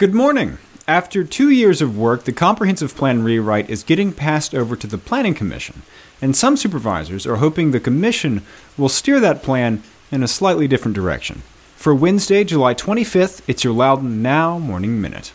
Good morning. After two years of work, the comprehensive plan rewrite is getting passed over to the Planning Commission, and some supervisors are hoping the Commission will steer that plan in a slightly different direction. For Wednesday, July 25th, it's your Loudoun Now Morning Minute.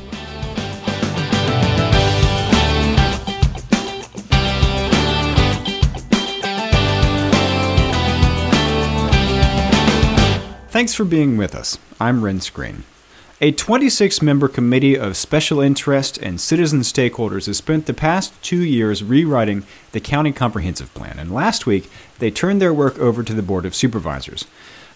Thanks for being with us. I'm Renss Greene. A 26 member committee of special interest and citizen stakeholders has spent the past two years rewriting the county comprehensive plan, and last week they turned their work over to the Board of Supervisors.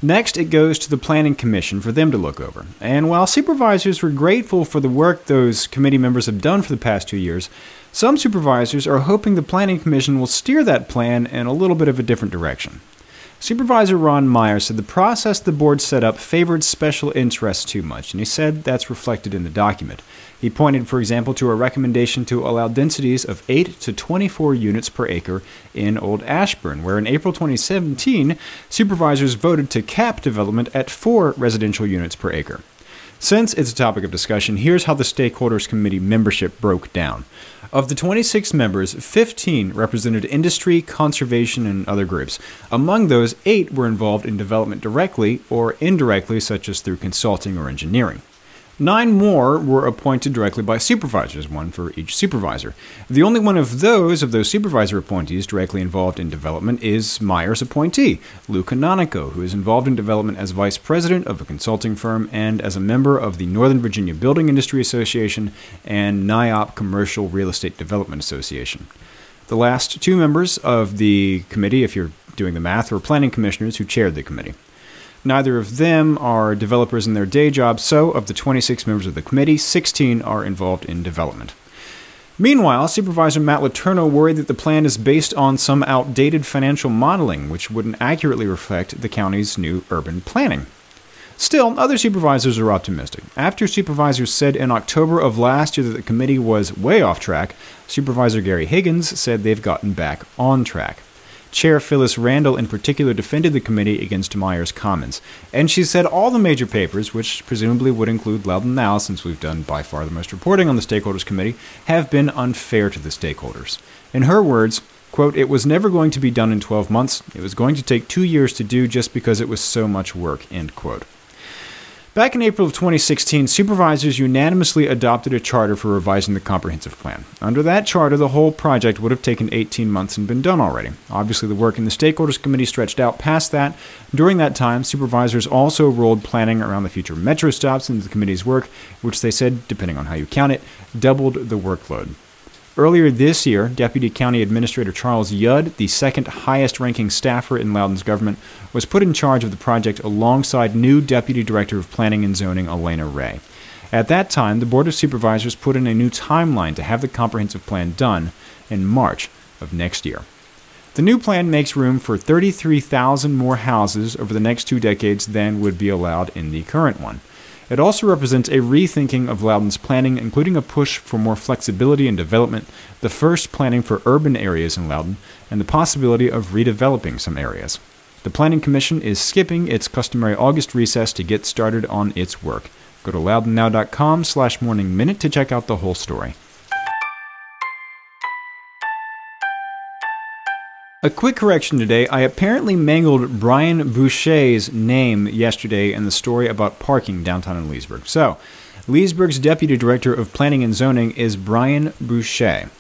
Next, it goes to the Planning Commission for them to look over. And while supervisors were grateful for the work those committee members have done for the past two years, some supervisors are hoping the Planning Commission will steer that plan in a little bit of a different direction. Supervisor Ron Meyer said the process the board set up favored special interests too much, and he said that's reflected in the document. He pointed, for example, to a recommendation to allow densities of 8 to 24 units per acre in Old Ashburn, where in April 2017, supervisors voted to cap development at 4 residential units per acre. Since it's a topic of discussion, here's how the Stakeholders Committee membership broke down. Of the 26 members, 15 represented industry, conservation, and other groups. Among those, 8 were involved in development directly or indirectly, such as through consulting or engineering. Nine more were appointed directly by supervisors, one for each supervisor. The only one of those of those supervisor appointees directly involved in development is Meyer's appointee, Lou Canonico, who is involved in development as vice president of a consulting firm and as a member of the Northern Virginia Building Industry Association and NAIOP Commercial Real Estate Development Association. The last two members of the committee, if you're doing the math, were planning commissioners who chaired the committee. Neither of them are developers in their day job, so of the 26 members of the committee, 16 are involved in development. Meanwhile, Supervisor Matt Letourneau worried that the plan is based on some outdated financial modeling, which wouldn't accurately reflect the county's new urban planning. Still, other supervisors are optimistic. After supervisors said in October of last year that the committee was way off track, Supervisor Geary Higgins said they've gotten back on track. Chair Phyllis Randall, in particular, defended the committee against Meyer's comments. And she said all the major papers, which presumably would include Loudoun Now, since we've done by far the most reporting on the Stakeholders Committee, have been unfair to the stakeholders. In her words, quote, it was never going to be done in 12 months. It was going to take two years to do just because it was so much work, end quote. Back in April of 2016, supervisors unanimously adopted a charter for revising the comprehensive plan. Under that charter, the whole project would have taken 18 months and been done already. Obviously, the work in the Stakeholders Committee stretched out past that. During that time, supervisors also rolled planning around the future metro stops into the committee's work, which they said, depending on how you count it, doubled the workload. Earlier this year, Deputy County Administrator Charles Yudd, the second highest ranking staffer in Loudoun's government, was put in charge of the project alongside new Deputy Director of Planning and Zoning Elena Ray. At that time, the Board of Supervisors put in a new timeline to have the comprehensive plan done in March of next year. The new plan makes room for 33,000 more houses over the next two decades than would be allowed in the current one. It also represents a rethinking of Loudoun's planning, including a push for more flexibility in development, the first planning for urban areas in Loudon, and the possibility of redeveloping some areas. The Planning Commission is skipping its customary August recess to get started on its work. Go to loudounnow.com slash morning minute to check out the whole story. A quick correction today. I apparently mangled Brian Boucher's name yesterday in the story about parking downtown in Leesburg. So, Leesburg's Deputy Director of Planning and Zoning is Brian Boucher.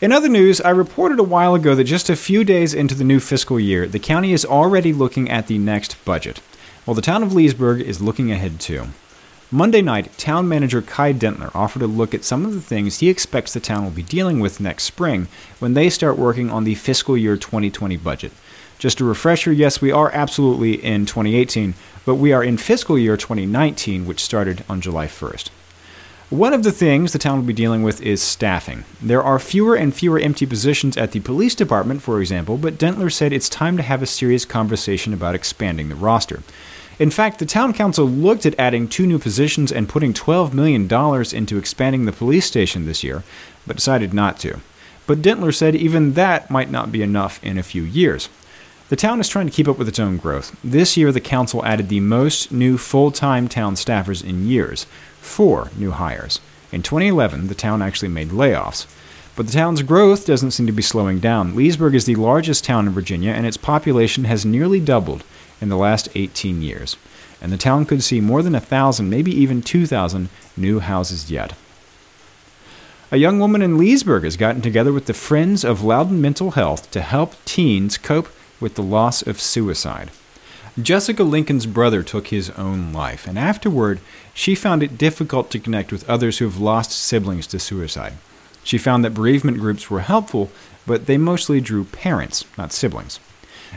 In other news, I reported a while ago that just a few days into the new fiscal year, the county is already looking at the next budget. Well, the town of Leesburg is looking ahead too. Monday night, town manager Kaj Dentler offered a look at some of the things he expects the town will be dealing with next spring when they start working on the fiscal year 2020 budget. Just a refresher yes, we are absolutely in 2018, but we are in fiscal year 2019, which started on July 1st. One of the things the town will be dealing with is staffing. There are fewer and fewer empty positions at the police department, for example, but Dentler said it's time to have a serious conversation about expanding the roster. In fact, the town council looked at adding two new positions and putting $12 million into expanding the police station this year, but decided not to. But Dentler said even that might not be enough in a few years. The town is trying to keep up with its own growth. This year, the council added the most new full time town staffers in years four new hires. In 2011, the town actually made layoffs. But the town's growth doesn't seem to be slowing down. Leesburg is the largest town in Virginia, and its population has nearly doubled in the last 18 years. And the town could see more than a thousand, maybe even 2,000 new houses yet. A young woman in Leesburg has gotten together with the Friends of Loudoun Mental Health to help teens cope with the loss of suicide. Jessica Lincoln's brother took his own life, and afterward, she found it difficult to connect with others who have lost siblings to suicide. She found that bereavement groups were helpful, but they mostly drew parents, not siblings.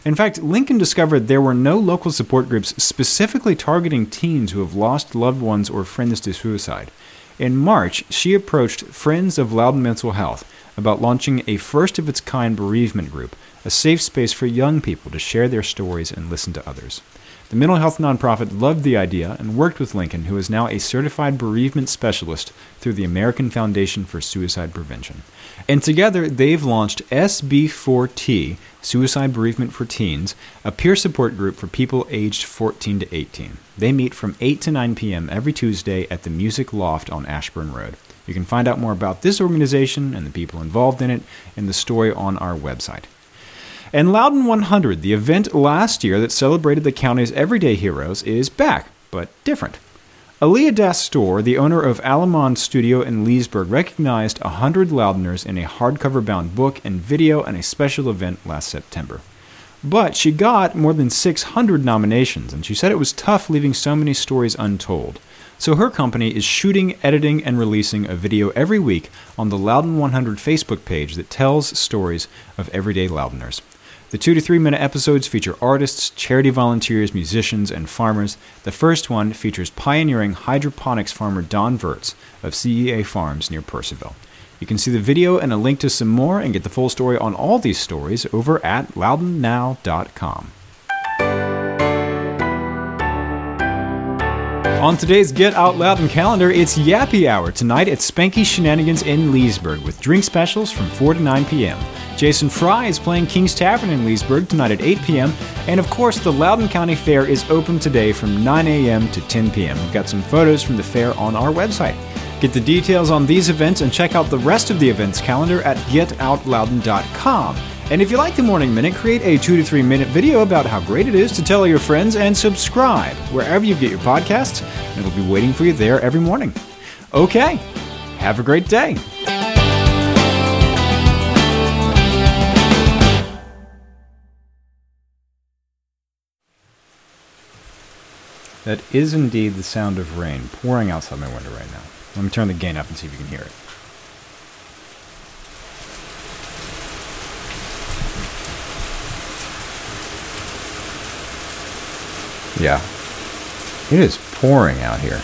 In fact, Lincoln discovered there were no local support groups specifically targeting teens who have lost loved ones or friends to suicide. In March, she approached Friends of Loudoun Mental Health about launching a first of its kind bereavement group a safe space for young people to share their stories and listen to others. The mental health nonprofit loved the idea and worked with Lincoln, who is now a certified bereavement specialist through the American Foundation for Suicide Prevention. And together, they've launched SB4T, Suicide Bereavement for Teens, a peer support group for people aged 14 to 18. They meet from 8 to 9 p.m. every Tuesday at the Music Loft on Ashburn Road. You can find out more about this organization and the people involved in it in the story on our website. And Loudoun 100, the event last year that celebrated the county's everyday heroes, is back, but different. Aaliyah Dastor, the owner of Alamond Studio in Leesburg, recognized 100 Loudouners in a hardcover bound book and video and a special event last September. But she got more than 600 nominations, and she said it was tough leaving so many stories untold. So her company is shooting, editing, and releasing a video every week on the Loudoun 100 Facebook page that tells stories of everyday Loudouners. The two to three minute episodes feature artists, charity volunteers, musicians, and farmers. The first one features pioneering hydroponics farmer Don Verts of CEA Farms near Purcellville. You can see the video and a link to some more and get the full story on all these stories over at loudounnow.com. On today's Get Out Loudoun calendar, it's Yappy Hour tonight at Spanky Shenanigans in Leesburg with drink specials from 4 to 9 p.m. Jason Fry is playing King's Tavern in Leesburg tonight at 8 p.m. And of course, the Loudoun County Fair is open today from 9 a.m. to 10 p.m. We've got some photos from the fair on our website. Get the details on these events and check out the rest of the events calendar at getoutloudoun.com. And if you like the Morning Minute, create a two to three minute video about how great it is to tell your friends and subscribe wherever you get your podcasts. And it'll be waiting for you there every morning. Okay, have a great day. That is indeed the sound of rain pouring outside my window right now. Let me turn the gain up and see if you can hear it. Yeah. It is pouring out here.